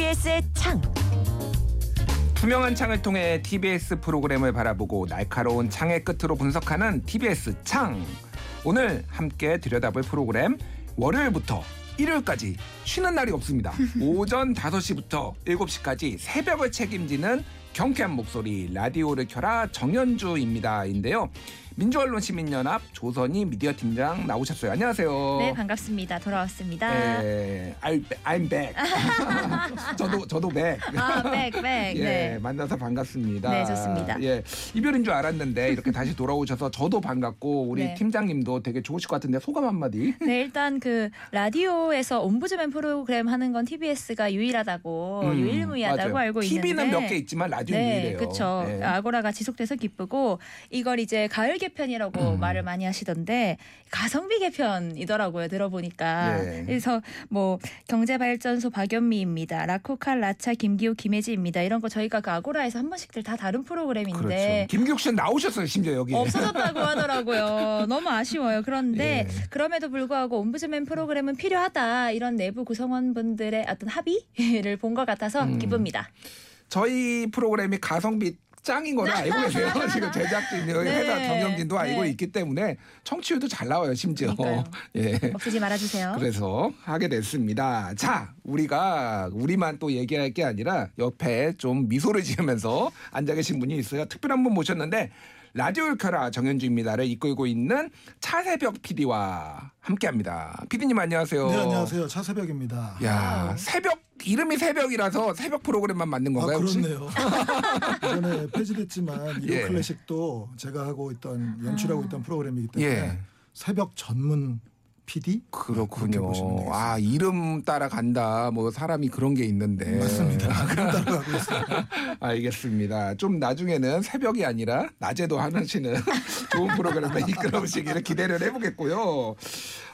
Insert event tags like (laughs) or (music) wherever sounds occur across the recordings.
TBS의 창. 투명한 창을 통해 TBS 프로그램을 바라보고 날카로운 창의 끝으로 분석하는 TBS 창. 오늘 함께 들여다볼 프로그램 월요일부터 일요일까지 쉬는 날이 없습니다. (laughs) 오전 5시부터 7시까지 새벽을 책임지는 경쾌한 목소리 라디오를 켜라 정현주입니다인데요. 민주언론 시민연합 조선희 미디어 팀장 나오셨어요. 안녕하세요. 네 반갑습니다. 돌아왔습니다. 네, I'm back. I'm (laughs) back. 저도 저도 back. 아, 백, 백. 예, 네. 만나서 반갑습니다. 네, 좋습니다. 예, 이별인 줄 알았는데 이렇게 다시 돌아오셔서 저도 반갑고 우리 네. 팀장님도 되게 좋으실 것 같은데 소감 한마디. 네, 일단 그 라디오에서 옴부즈맨 프로그램 하는 건 TBS가 유일하다고 음, 유일무이하다고 맞아요. 알고 TV는 있는데 몇개 있지만 라디오 네, 유일해요. 그렇죠. 예. 아고라가 지속돼서 기쁘고 이걸 이제 가을 개편이라고 음. 말을 많이 하시던데 가성비 개편이더라고요. 들어보니까. 예. 그래서 뭐 경제발전소 박연미입니다. 라코칼 라차 김기호 김혜지입니다. 이런 거 저희가 그 아고라에서 한 번씩들 다 다른 프로그램인데 그렇죠. 김기욱 씨는 나오셨어요 심지어 여기. 없어졌다고 하더라고요. 너무 아쉬워요. 그런데 예. 그럼에도 불구하고 옴부즈맨 프로그램은 필요하다 이런 내부 구성원분들의 어떤 합의를 본 것 같아서 음. 기쁩니다. 저희 프로그램이 가성비 짱인 거를 알고 (laughs) 계세요. (laughs) 지금 제작진 네. 회사 경영진도 알고 네. 있기 때문에 청취율도 잘 나와요 심지어. 그러니까요. (laughs) 예. 먹히지 말아주세요. 그래서 하게 됐습니다. 자, 우리가 우리만 또 얘기할 게 아니라 옆에 좀 미소를 지으면서 앉아 계신 분이 있어요. 특별한 분 모셨는데 라디오를 켜라 정현주입니다를 이끌고 있는 차새벽 PD와 함께합니다. PD님 안녕하세요. 네 안녕하세요 차새벽입니다. 야, 새벽 이름이 새벽이라서 새벽 프로그램만 만든 아 건가요? 혹시? 그렇네요. (laughs) 이전에 폐지됐지만 이로 예. 클래식도 제가 하고 있던 연출하고 있던 프로그램이기 때문에 예. 새벽 전문 PD 그렇군요. 아, 이름 따라 간다. 뭐 사람이 그런 게 있는데. 맞습니다. 그럼 (laughs) 따라가고 있어요. 알겠습니다. 좀 나중에는 새벽이 아니라 낮에도 하시는 (laughs) 좋은 프로그램을 이끌어오시기를 기대를 해보겠고요.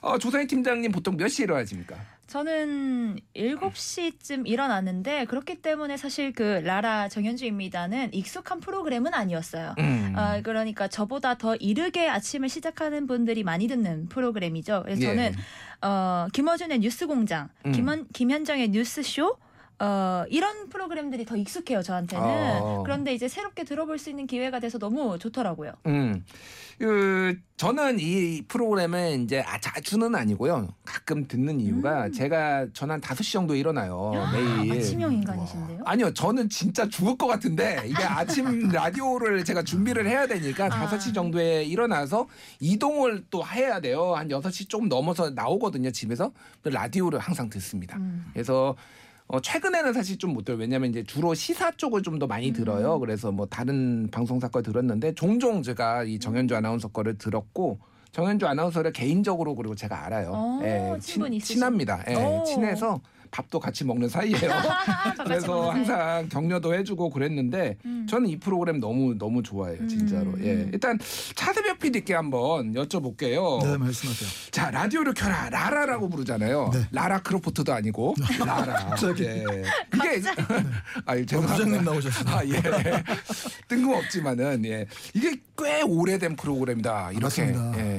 어, 조사희 팀장님 보통 몇 시에 일어나십니까? 저는 7시쯤 일어났는데 그렇기 때문에 사실 그 라라 정현주입니다는 익숙한 프로그램은 아니었어요. 음. 아, 그러니까 저보다 더 이르게 아침을 시작하는 분들이 많이 듣는 프로그램이죠. 그래서 예. 저는 어, 김어준의 뉴스공장, 음. 김현, 김현정의 뉴스쇼 어, 이런 프로그램들이 더 익숙해요, 저한테는. 아. 그런데 이제 새롭게 들어볼 수 있는 기회가 돼서 너무 좋더라고요. 음. 그 저는 이 프로그램을 이제 아, 자주는 아니고요. 가끔 듣는 이유가 제가 전한 5시 정도 에 일어나요. 매일. 아침형 인간이신데요? 아니요, 저는 진짜 죽을 것 같은데 이게 아침 (laughs) 라디오를 제가 준비를 해야 되니까 아. 5시 정도에 일어나서 이동을 또 해야 돼요. 한 6시 조금 넘어서 나오거든요, 집에서. 라디오를 항상 듣습니다. 음. 그래서 어, 최근에는 사실 좀 못 들어요. 왜냐면 이제 주로 시사 쪽을 좀 더 많이 음. 들어요. 그래서 뭐 다른 방송사 걸 들었는데 종종 제가 이 정현주 아나운서 거를 들었고 정현주 아나운서를 개인적으로 그리고 제가 알아요. 어, 예, 있으신- 친합니다. 예, 오. 친해서 밥도 같이 먹는 사이예요. (laughs) (laughs) 그래서 항상 격려도 해주고 그랬는데 음. 저는 이 프로그램 너무 너무 좋아해요, 진짜로. 음. 예, 일단 차세벽 PD께 한번 여쭤볼게요. 네 말씀하세요. 자 라디오를 켜라 라라라고 부르잖아요. 네. 라라 크로포트도 아니고 (laughs) 라라. 예. 이게 아 죄송합니다. 부장님 나오셨어요. 아 예. 뜬금없지만은 예 이게 꽤 오래된 프로그램이다 이렇게. 맞습니다. 예.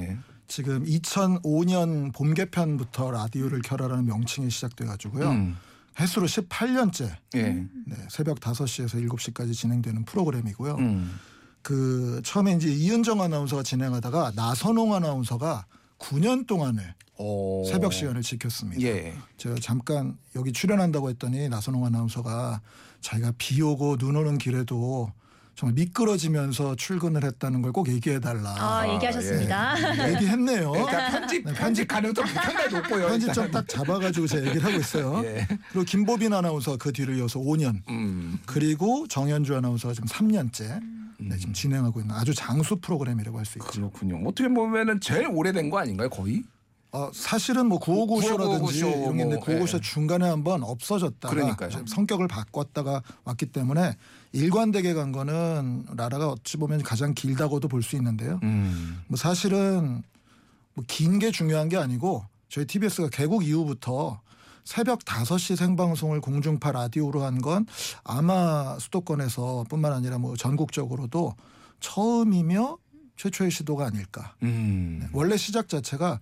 지금 2005년 봄 개편부터 라디오를 켜라라는 명칭이 시작돼 가지고요. 음. 해수로 18년째 예. 네, 새벽 5시에서 7시까지 진행되는 프로그램이고요. 음. 그 처음에 이제 이은정 아나운서가 진행하다가 나선홍 아나운서가 9년 동안을 오. 새벽 시간을 지켰습니다. 예. 제가 잠깐 여기 출연한다고 했더니 나선홍 아나운서가 자기가 비 오고 눈 오는 길에도 정말 미끄러지면서 출근을 했다는 걸 꼭 얘기해 달라. 아, 얘기하셨습니다. (laughs) 얘기했네요. 일단 편집 네, 편집 가능성 상당히 높고요. 편집점 일단. 딱 잡아가지고 제가 얘기를 하고 있어요. 예. 그리고 김보빈 아나운서 그 뒤를 이어서 5년 음. 그리고 정현주 아나운서가 지금 3년째 네, 지금 진행하고 있는 아주 장수 프로그램이라고 할 수 있죠. 그렇군요. 어떻게 보면은 제일 오래된 거 아닌가요, 거의? 어, 사실은 뭐 955쇼라든지 955쇼 이런 게 있는데 뭐, 955쇼 예. 중간에 한번 없어졌다가 그러니까요. 좀 성격을 바꿨다가 왔기 때문에 일관되게 간 거는 라라가 어찌 보면 가장 길다고도 볼 수 있는데요. 음. 뭐 사실은 뭐 긴 게 중요한 게 아니고 저희 TBS가 개국 이후부터 새벽 5시 생방송을 공중파 라디오로 한 건 아마 수도권에서 뿐만 아니라 뭐 전국적으로도 처음이며 최초의 시도가 아닐까. 음. 원래 시작 자체가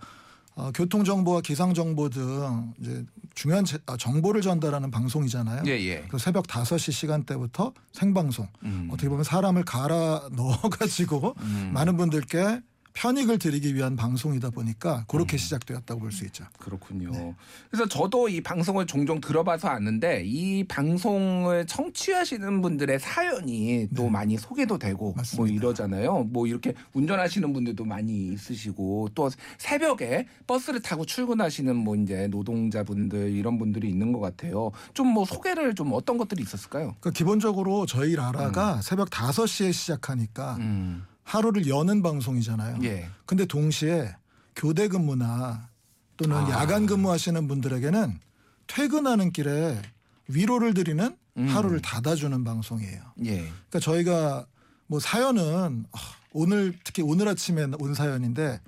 어, 교통 정보와 기상 정보 등 이제 중요한 제- 아, 정보를 전달하는 방송이잖아요. 예, 예. 그 새벽 5시 시간대부터 생방송 음. 어떻게 보면 사람을 갈아 (laughs) 넣어 가지고 음. 많은 분들께 편익을 드리기 위한 방송이다 보니까 음. 그렇게 시작되었다고 볼 수 있죠. 그렇군요. 그래서 저도 이 방송을 종종 들어봐서 아는데 이 방송을 청취하시는 분들의 사연이 또 많이 소개도 되고 뭐 네. 맞습니다. 이러잖아요. 뭐 이렇게 운전하시는 분들도 많이 있으시고 또 새벽에 버스를 타고 출근하시는 뭐 이제 노동자분들 이런 분들이 있는 것 같아요. 좀 뭐 소개를 좀 어떤 것들이 있었을까요? 그러니까 기본적으로 저희 라라가 새벽 5시에 시작하니까 음. 하루를 여는 방송이잖아요. 예. 근데 동시에 교대 근무나 또는 아. 야간 근무하시는 분들에게는 퇴근하는 길에 위로를 드리는 음. 하루를 닫아주는 방송이에요. 예. 그러니까 저희가 뭐 사연은 아, 오늘 특히 오늘 아침에 온 사연인데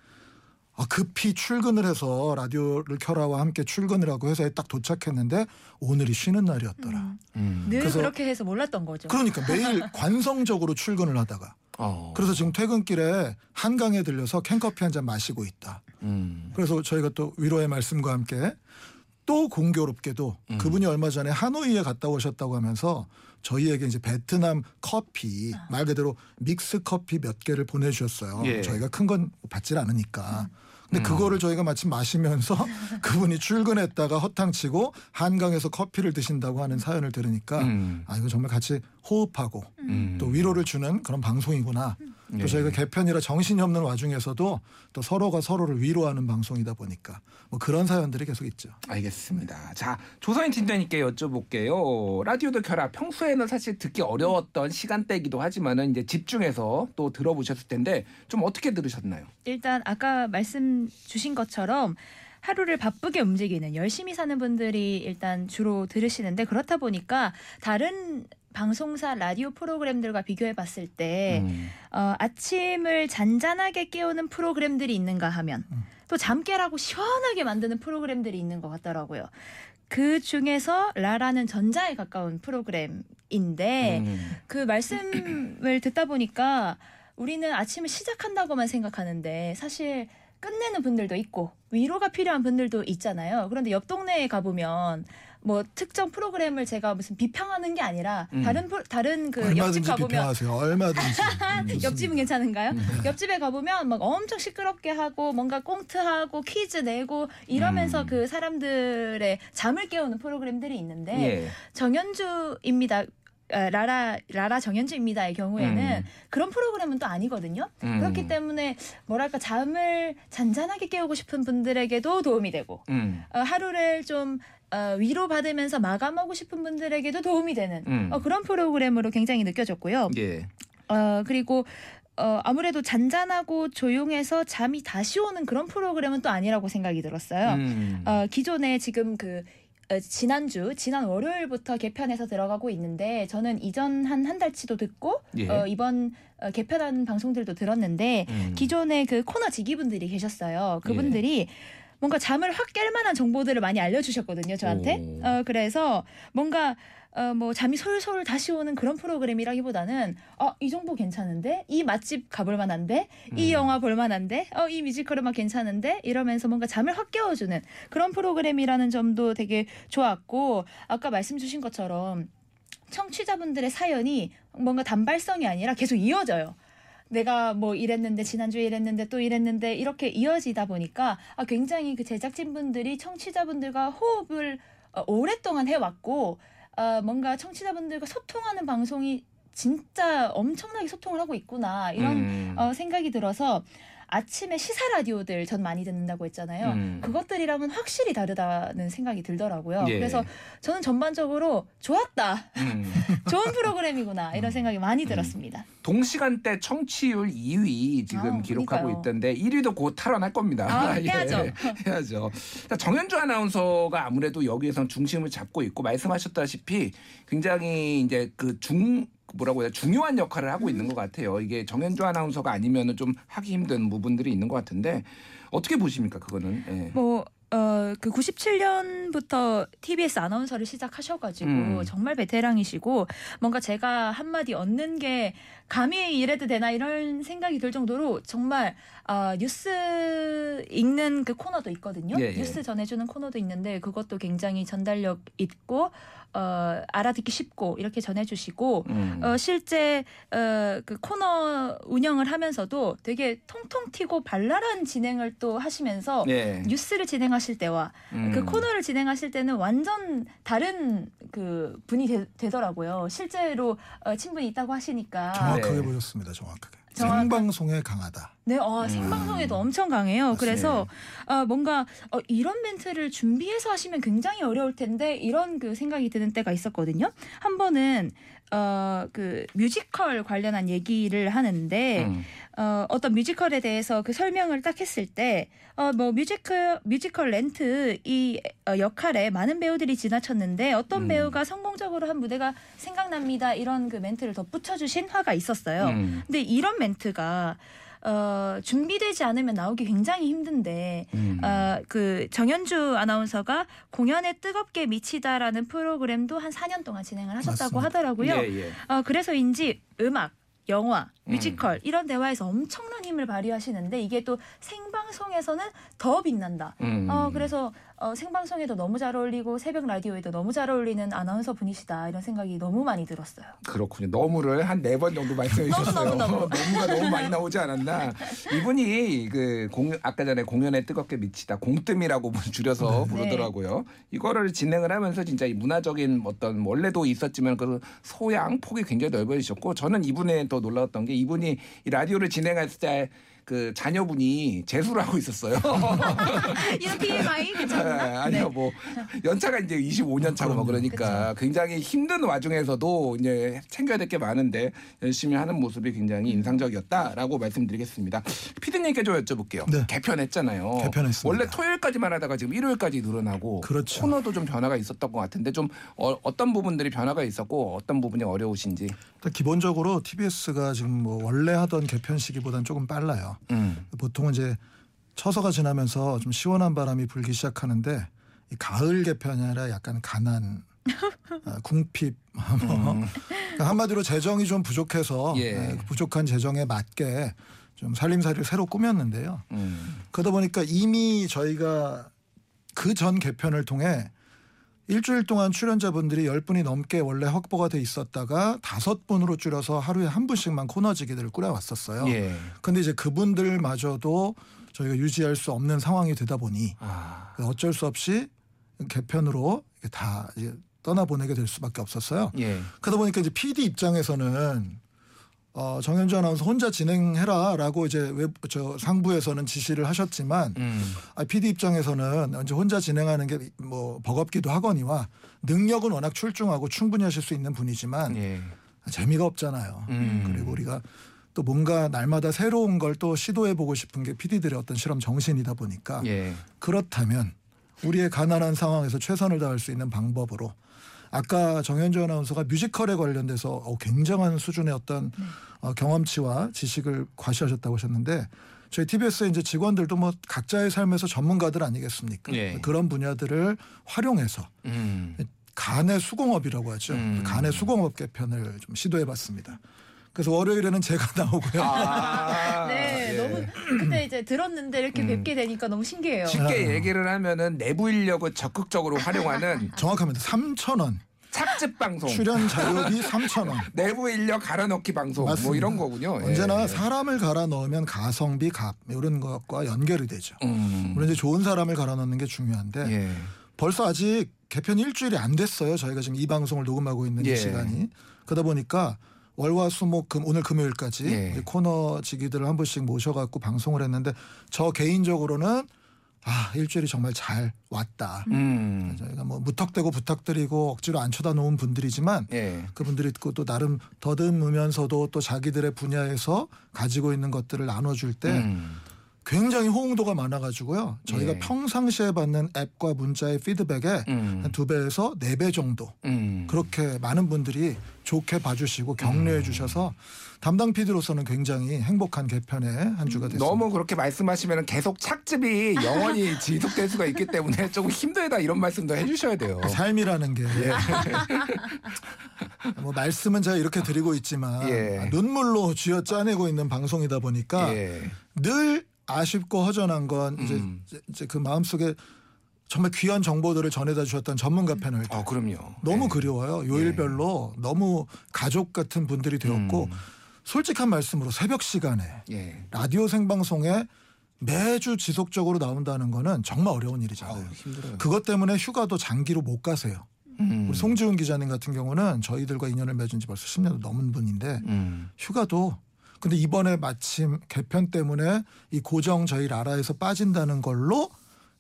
아, 급히 출근을 해서 라디오를 켜라와 함께 출근을 하고 회사에 딱 도착했는데 오늘이 쉬는 날이었더라. 음. 음. 늘 그래서- 그렇게 해서 몰랐던 거죠. 그러니까 매일 (laughs) 관성적으로 출근을 하다가 어. 그래서 지금 퇴근길에 한강에 들려서 캔커피 한 잔 마시고 있다. 음. 그래서 저희가 또 위로의 말씀과 함께 또 공교롭게도 음. 그분이 얼마 전에 하노이에 갔다 오셨다고 하면서 저희에게 이제 베트남 커피 말 그대로 믹스 커피 몇 개를 보내주셨어요. 예. 저희가 큰 건 받질 않으니까. 근데 음. 그거를 저희가 마침 마시면서 (laughs) 그분이 출근했다가 허탕치고 한강에서 커피를 드신다고 하는 사연을 들으니까 음. 아 이거 정말 같이 호흡하고 음. 또 위로를 주는 그런 방송이구나. 또 예. 저희가 개편이라 정신이 없는 와중에서도 또 서로가 서로를 위로하는 방송이다 보니까 뭐 그런 사연들이 계속 있죠. 알겠습니다. 자, 조선인 팀장님께 여쭤볼게요. 라디오도 켜라. 평소에는 사실 듣기 어려웠던 시간대이기도 하지만은 이제 집중해서 또 들어보셨을 텐데 좀 어떻게 들으셨나요? 일단 아까 말씀 주신 것처럼 하루를 바쁘게 움직이는 열심히 사는 분들이 일단 주로 들으시는데 그렇다 보니까 다른 방송사 라디오 프로그램들과 비교해 봤을 때 음. 어, 아침을 잔잔하게 깨우는 프로그램들이 있는가 하면 음. 또 잠깨라고 시원하게 만드는 프로그램들이 있는 것 같더라고요. 그 중에서 라라는 전자에 가까운 프로그램인데 음. 그 말씀을 듣다 보니까 우리는 아침을 시작한다고만 생각하는데 사실 끝내는 분들도 있고 위로가 필요한 분들도 있잖아요. 그런데 옆 동네에 가보면 뭐 특정 프로그램을 제가 무슨 비평하는 게 아니라 음. 다른 프로- 다른 그 옆집 얼마든지 가보면 비평하세요. 얼마든지. 음, (laughs) 옆집은 괜찮은가요? 음. 옆집에 가보면 막 엄청 시끄럽게 하고 뭔가 꽁트하고 퀴즈 내고 이러면서 음. 그 사람들의 잠을 깨우는 프로그램들이 있는데 예. 정현주입니다. 아, 라라 라라 정현주입니다의 경우에는 음. 그런 프로그램은 또 아니거든요. 음. 그렇기 때문에 뭐랄까 잠을 잔잔하게 깨우고 싶은 분들에게도 도움이 되고 음. 어, 하루를 좀 어, 위로 받으면서 마감하고 싶은 분들에게도 도움이 되는 음. 어, 그런 프로그램으로 굉장히 느껴졌고요. 예. 어, 그리고 어, 아무래도 잔잔하고 조용해서 잠이 다시 오는 그런 프로그램은 또 아니라고 생각이 들었어요. 음. 어, 기존에 지금 그 어, 지난주 지난 월요일부터 개편해서 들어가고 있는데 저는 이전 한 한 달치도 듣고 예. 어, 이번 어, 개편한 방송들도 들었는데 음. 기존에 그 코너 지기분들이 계셨어요. 그분들이 뭔가 잠을 확 깰 만한 정보들을 많이 알려주셨거든요, 저한테. 오. 어, 그래서 뭔가 어, 뭐 잠이 솔솔 다시 오는 그런 프로그램이라기보다는 어, 이 정보 괜찮은데, 이 맛집 가볼 만한데, 이 음. 영화 볼 만한데, 어, 이 뮤지컬 음악 괜찮은데 이러면서 뭔가 잠을 확 깨워주는 그런 프로그램이라는 점도 되게 좋았고 아까 말씀 주신 것처럼 청취자분들의 사연이 뭔가 단발성이 아니라 계속 이어져요. 내가 뭐 이랬는데 지난주에 이랬는데 또 이랬는데 이렇게 이어지다 보니까 아 굉장히 그 제작진분들이 청취자분들과 호흡을 어, 오랫동안 해왔고 어, 뭔가 청취자분들과 소통하는 방송이 진짜 엄청나게 소통을 하고 있구나 이런 음. 어, 생각이 들어서 아침에 시사 라디오들 전 많이 듣는다고 했잖아요. 음. 그것들이랑은 확실히 다르다는 생각이 들더라고요. 예. 그래서 저는 전반적으로 좋았다. 음. (laughs) 좋은 프로그램이구나. 이런 생각이 많이 들었습니다. 동시간대 청취율 2위 지금 아, 기록하고 그러니까요. 있던데 1위도 곧 탈환할 겁니다. 아, (laughs) 예, 해야죠. (laughs) 해야죠. 자, 정현주 아나운서가 아무래도 여기에선 중심을 잡고 있고 말씀하셨다시피 굉장히 이제 그 중 뭐라고 해야 중요한 역할을 하고 있는 것 같아요. 이게 정현주 아나운서가 아니면은 좀 하기 힘든 부분들이 있는 것 같은데 어떻게 보십니까 그거는? 예. 뭐 어, 그 97년부터 TBS 아나운서를 시작하셔가지고 음. 정말 베테랑이시고 뭔가 제가 한마디 얻는 게 감히 이래도 되나 이런 생각이 들 정도로 정말 어, 뉴스 읽는 그 코너도 있거든요. 예, 예. 뉴스 전해주는 코너도 있는데 그것도 굉장히 전달력 있고 어, 알아듣기 쉽고 이렇게 전해주시고 음. 어, 실제 어, 그 코너 운영을 하면서도 되게 통통 튀고 발랄한 진행을 또 하시면서 예. 뉴스를 진행하실 때와 음. 그 코너를 진행하실 때는 완전 다른 그 분이 되, 더라고요 실제로 어, 친분이 있다고 하시니까 정확하게 네. 보셨습니다. 정확하게. 생방송에 강하다. 네, 어, 음. 생방송에도 엄청 강해요. 맞습니다. 그래서 어, 뭔가 어, 이런 멘트를 준비해서 하시면 굉장히 어려울 텐데 이런 그 생각이 드는 때가 있었거든요. 한 번은 어, 그 뮤지컬 관련한 얘기를 하는데 음. 어, 어떤 뮤지컬에 대해서 그 설명을 딱 했을 때, 어, 뭐, 뮤지컬, 뮤지컬 렌트 이 어, 역할에 많은 배우들이 지나쳤는데 어떤 음. 배우가 성공적으로 한 무대가 생각납니다. 이런 그 멘트를 덧붙여주신 회가 있었어요. 음. 근데 이런 멘트가 어, 준비되지 않으면 나오기 굉장히 힘든데 음. 어, 그 정현주 아나운서가 공연에 뜨겁게 미치다라는 프로그램도 한 4년 동안 진행을 하셨다고 맞습니다. 하더라고요. 예, 예. 어, 그래서인지 음악, 영화, 음. 뮤지컬 이런 대화에서 엄청난 힘을 발휘하시는데 이게 또 생방송에서는 더 빛난다. 음. 어, 그래서 어, 생방송에도 너무 잘 어울리고 새벽 라디오에도 너무 잘 어울리는 아나운서 분이시다 이런 생각이 너무 많이 들었어요. 그렇군요. 너무를 한 네 번 정도 말씀해 주셨어요. 너무, 너무. 가 너무 많이 나오지 않았나. 이분이 그 공연 아까 전에 공연에 뜨겁게 미치다 공뜸이라고 줄여서 네. 부르더라고요. 이거를 진행을 하면서 진짜 이 문화적인 어떤 원래도 있었지만 그 소양 폭이 굉장히 넓어지셨고 저는 이분에 더 놀라웠던 게 이분이 이 라디오를 진행할 때 그 자녀분이 재수를 하고 있었어요. (laughs) TMI 네, 괜찮나? 아니요, 뭐 연차가 이제 25년 차고 뭐. 그러니까 굉장히 힘든 와중에서도 이제 챙겨야 될 게 많은데 열심히 하는 모습이 굉장히 인상적이었다라고 말씀드리겠습니다. 피디님께 좀 여쭤볼게요. 네. 개편했잖아요. 개편했습니다. 원래 토요일까지만 하다가 지금 일요일까지 늘어나고 그렇죠. 코너도 좀 변화가 있었던 것 같은데 좀 어, 떤 부분들이 변화가 있었고 어떤 부분이 어려우신지. 기본적으로 TBS가 지금 뭐 원래 하던 개편 시기보다는 조금 빨라요. 음. 보통은 이제 처서가 지나면서 좀 시원한 바람이 불기 시작하는데 이 가을 개편이 아니라 약간 가난, 아, 궁핍, 뭐 그러니까 한마디로 재정이 좀 부족해서 예. 예, 부족한 재정에 맞게 좀 살림살이를 새로 꾸몄는데요. 음. 그러다 보니까 이미 저희가 그 전 개편을 통해 일주일 동안 출연자분들이 10분이 넘게 원래 확보가 돼 있었다가 다섯 분으로 줄여서 하루에 한 분씩만 코너지기들을 꾸려왔었어요. 예. 근데 이제 그분들마저도 저희가 유지할 수 없는 상황이 되다 보니 아. 어쩔 수 없이 개편으로 다 떠나보내게 될 수밖에 없었어요. 예. 그러다 보니까 이제 PD 입장에서는 어, 정현주 아나운서 혼자 진행해라라고 이제 외, 저 상부에서는 지시를 하셨지만 음. 아, PD 입장에서는 이제 혼자 진행하는 게 뭐 버겁기도 하거니와 능력은 워낙 출중하고 충분히 하실 수 있는 분이지만 예. 재미가 없잖아요. 음. 그리고 우리가 또 뭔가 날마다 새로운 걸 또 시도해 보고 싶은 게 PD들의 어떤 실험 정신이다 보니까 예. 그렇다면 우리의 가난한 상황에서 최선을 다할 수 있는 방법으로 아까 정현주 아나운서가 뮤지컬에 관련돼서 어, 굉장한 수준의 어떤 어, 경험치와 지식을 과시하셨다고 하셨는데 저희 TBS의 이제 직원들도 뭐 각자의 삶에서 전문가들 아니겠습니까? 예. 그런 분야들을 활용해서 음. 간의 수공업이라고 하죠. 음. 간의 수공업 개편을 좀 시도해봤습니다. 그래서 월요일에는 제가 (laughs) 나오고요. 아, (laughs) 네, 예. 너무 그때 이제 들었는데 이렇게 음. 뵙게 되니까 너무 신기해요. 쉽게 아. 얘기를 하면은 내부 인력을 적극적으로 활용하는 (laughs) 정확합니다. 3천 원 착즙 방송, 출연 자료비 3천 원. 내부 인력 갈아 넣기 방송 뭐 맞습니다. 이런 거군요. 언제나 예. 사람을 갈아 넣으면 가성비 값 이런 것과 연결이 되죠. 음. 물론 이제 좋은 사람을 갈아 넣는 게 중요한데 예. 벌써 아직 개편 일주일이 안 됐어요. 저희가 지금 이 방송을 녹음하고 있는 예. 이 시간이 그러다 보니까 월화수목금 오늘 금요일까지 예. 이제 코너 지기들을 한 분씩 모셔갖고 방송을 했는데 저 개인적으로는 아 일주일이 정말 잘 왔다. 음. 저희가 뭐 무턱대고 부탁드리고 억지로 안 쳐다놓은 분들이지만 예. 그분들이 또, 또 나름 더듬으면서도 또 자기들의 분야에서 가지고 있는 것들을 나눠줄 때 음. 굉장히 호응도가 많아가지고요. 저희가 예. 평상시에 받는 앱과 문자의 피드백에 음. 한두 배에서 네 배 정도 음. 그렇게 많은 분들이 좋게 봐주시고 격려해 주셔서 담당 PD로서는 굉장히 행복한 개편의 한 주가 됐습니다. 너무 그렇게 말씀하시면 계속 착즙이 (laughs) 영원히 지속될 수가 있기 때문에 조금 힘들다 이런 말씀도 해주셔야 돼요. 삶이라는 게 예. 뭐 말씀은 제가 이렇게 드리고 있지만 예. 눈물로 쥐어 짜내고 있는 방송이다 보니까 예. 늘 아쉽고 허전한 건 이제, 음. 이제- 그 마음속에 정말 귀한 정보들을 전해다 주셨던 전문가 패널 어 그럼요. 너무 예. 그리워요. 요일별로 너무 가족 같은 분들이 되었고 음. 솔직한 말씀으로 새벽 시간에 예. 라디오 생방송에 매주 지속적으로 나온다는 거는 정말 어려운 일이잖아요. 아우, 힘들어요. 그것 때문에 휴가도 장기로 못 가세요. 음. 우리 송지훈 기자님 같은 경우는 저희들과 인연을 맺은 지 벌써 10년도 넘은 분인데 음. 휴가도 근데 이번에 마침 개편 때문에 이 고정 저희 라라에서 빠진다는 걸로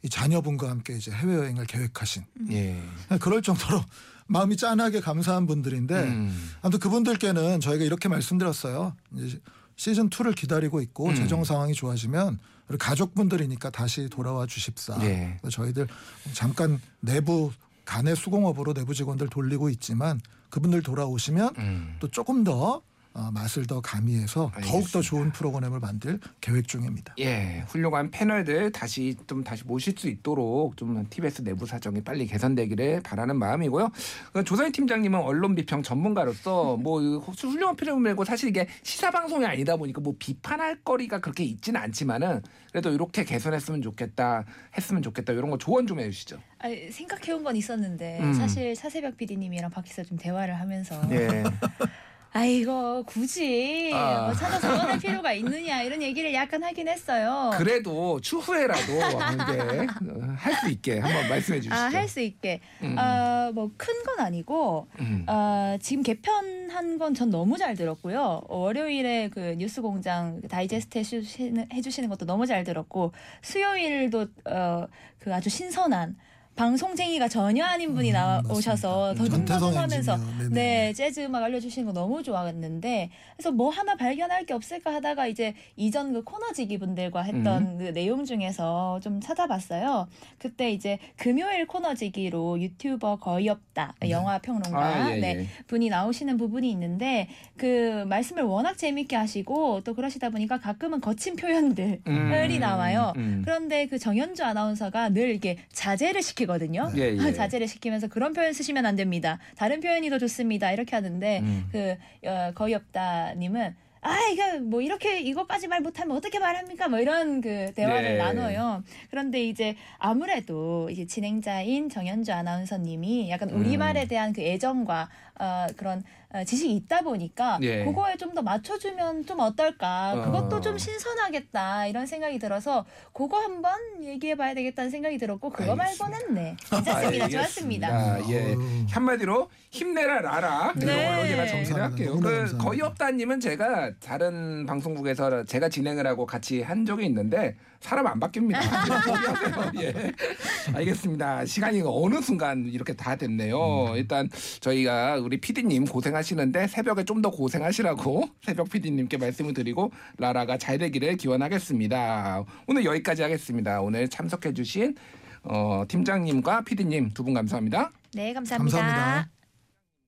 이 자녀분과 함께 이제 해외여행을 계획하신 예. 그럴 정도로 (laughs) 마음이 짠하게 감사한 분들인데 음. 아무튼 그분들께는 저희가 이렇게 말씀드렸어요. 이제 시즌 2를 기다리고 있고 음. 재정 상황이 좋아지면 우리 가족분들이니까 다시 돌아와 주십사. 예. 저희들 잠깐 내부 간의 수공업으로 내부 직원들 돌리고 있지만 그분들 돌아오시면 음. 또 조금 더 어, 맛을 더 가미해서 더욱 더 알겠습니다. 좋은 프로그램을 만들 계획 중입니다. 예, 훌륭한 패널들 다시 좀 다시 모실 수 있도록 좀 TBS 내부 사정이 빨리 개선되기를 바라는 마음이고요. 그 조선희 팀장님은 언론 비평 전문가로서 뭐 훌륭한 패널이고 사실 이게 시사 방송이 아니다 보니까 뭐 비판할 거리가 그렇게 있지는 않지만은 그래도 이렇게 개선했으면 좋겠다, 했으면 좋겠다 이런 거 조언 좀 해주시죠. 아, 생각해온 건 있었는데 음. 사실 차세벽 PD님이랑 밖에서 좀 대화를 하면서 예, (laughs) 아 이거 굳이 아. 뭐 찾아서 꺼낼 필요가 있느냐 이런 얘기를 약간 하긴 했어요. 그래도 추후에라도 할 수 있게 한번 말씀해 주시죠. 아 할 수 있게 음, 아뭐큰 건 아니고 음. 아, 지금 개편한 건 전 너무 잘 들었고요. 어, 월요일에 그 뉴스 공장 다이제스트 해주시는, 해주시는 것도 너무 잘 들었고 수요일도 어, 그 아주 신선한 방송쟁이가 전혀 아닌 분이 음, 나오셔서 더. 네네. 네 재즈 음악 알려주시는 거 너무 좋았는데 그래서 뭐 하나 발견할 게 없을까 하다가 이제 이전 그 코너지기 분들과 했던 그 내용 중에서 좀 찾아봤어요. 그때 이제 금요일 코너지기로 유튜버 거의 없다 영화 평론가 아, 예, 네, 예. 분이 나오시는 부분이 있는데 그 말씀을 워낙 재밌게 하시고 또 그러시다 보니까 가끔은 거친 표현들이 음, (laughs) 나와요. 음. 그런데 그 정현주 아나운서가 늘 이게 자제를 시키 거든요. 예, 예. 자제를 시키면서 그런 표현 쓰시면 안 됩니다. 다른 표현이 더 좋습니다. 이렇게 하는데 음. 그 어, 거의 없다님은 아 이거 뭐 이렇게 이것까지 말 못하면 어떻게 말합니까? 뭐 이런 그 대화를 네. 나눠요. 그런데 이제 아무래도 이제 진행자인 정현주 아나운서님이 약간 음. 우리말에 대한 그 애정과 어, 그런 어, 지식이 있다 보니까 예. 그거에 좀 더 맞춰주면 좀 어떨까? 어. 그것도 좀 신선하겠다 이런 생각이 들어서 그거 한번 얘기해봐야 되겠다는 생각이 들었고 그거 알겠습니다. 말고는 네 괜찮습니다. 알겠습니다. 좋았습니다. 예. 어우. 한마디로 힘내라 라라 네. 이런 걸로 제가 정리를. 할게요. 그. 거의 없다님은 제가 다른 방송국에서 제가 진행을 하고 같이 한 적이 있는데 사람 안 바뀝니다. (laughs) 예. 알겠습니다. 시간이 어느 순간 이렇게 다 됐네요. 일단 저희가 우리 PD님 고생하시는데 새벽에 좀 더 고생하시라고 (laughs) 새벽 PD님께 말씀을 드리고 라라가 잘 되기를 기원하겠습니다. 오늘 여기까지 하겠습니다. 오늘 참석해주신 어, 팀장님과 PD님 두 분 감사합니다. 네 감사합니다. 감사합니다.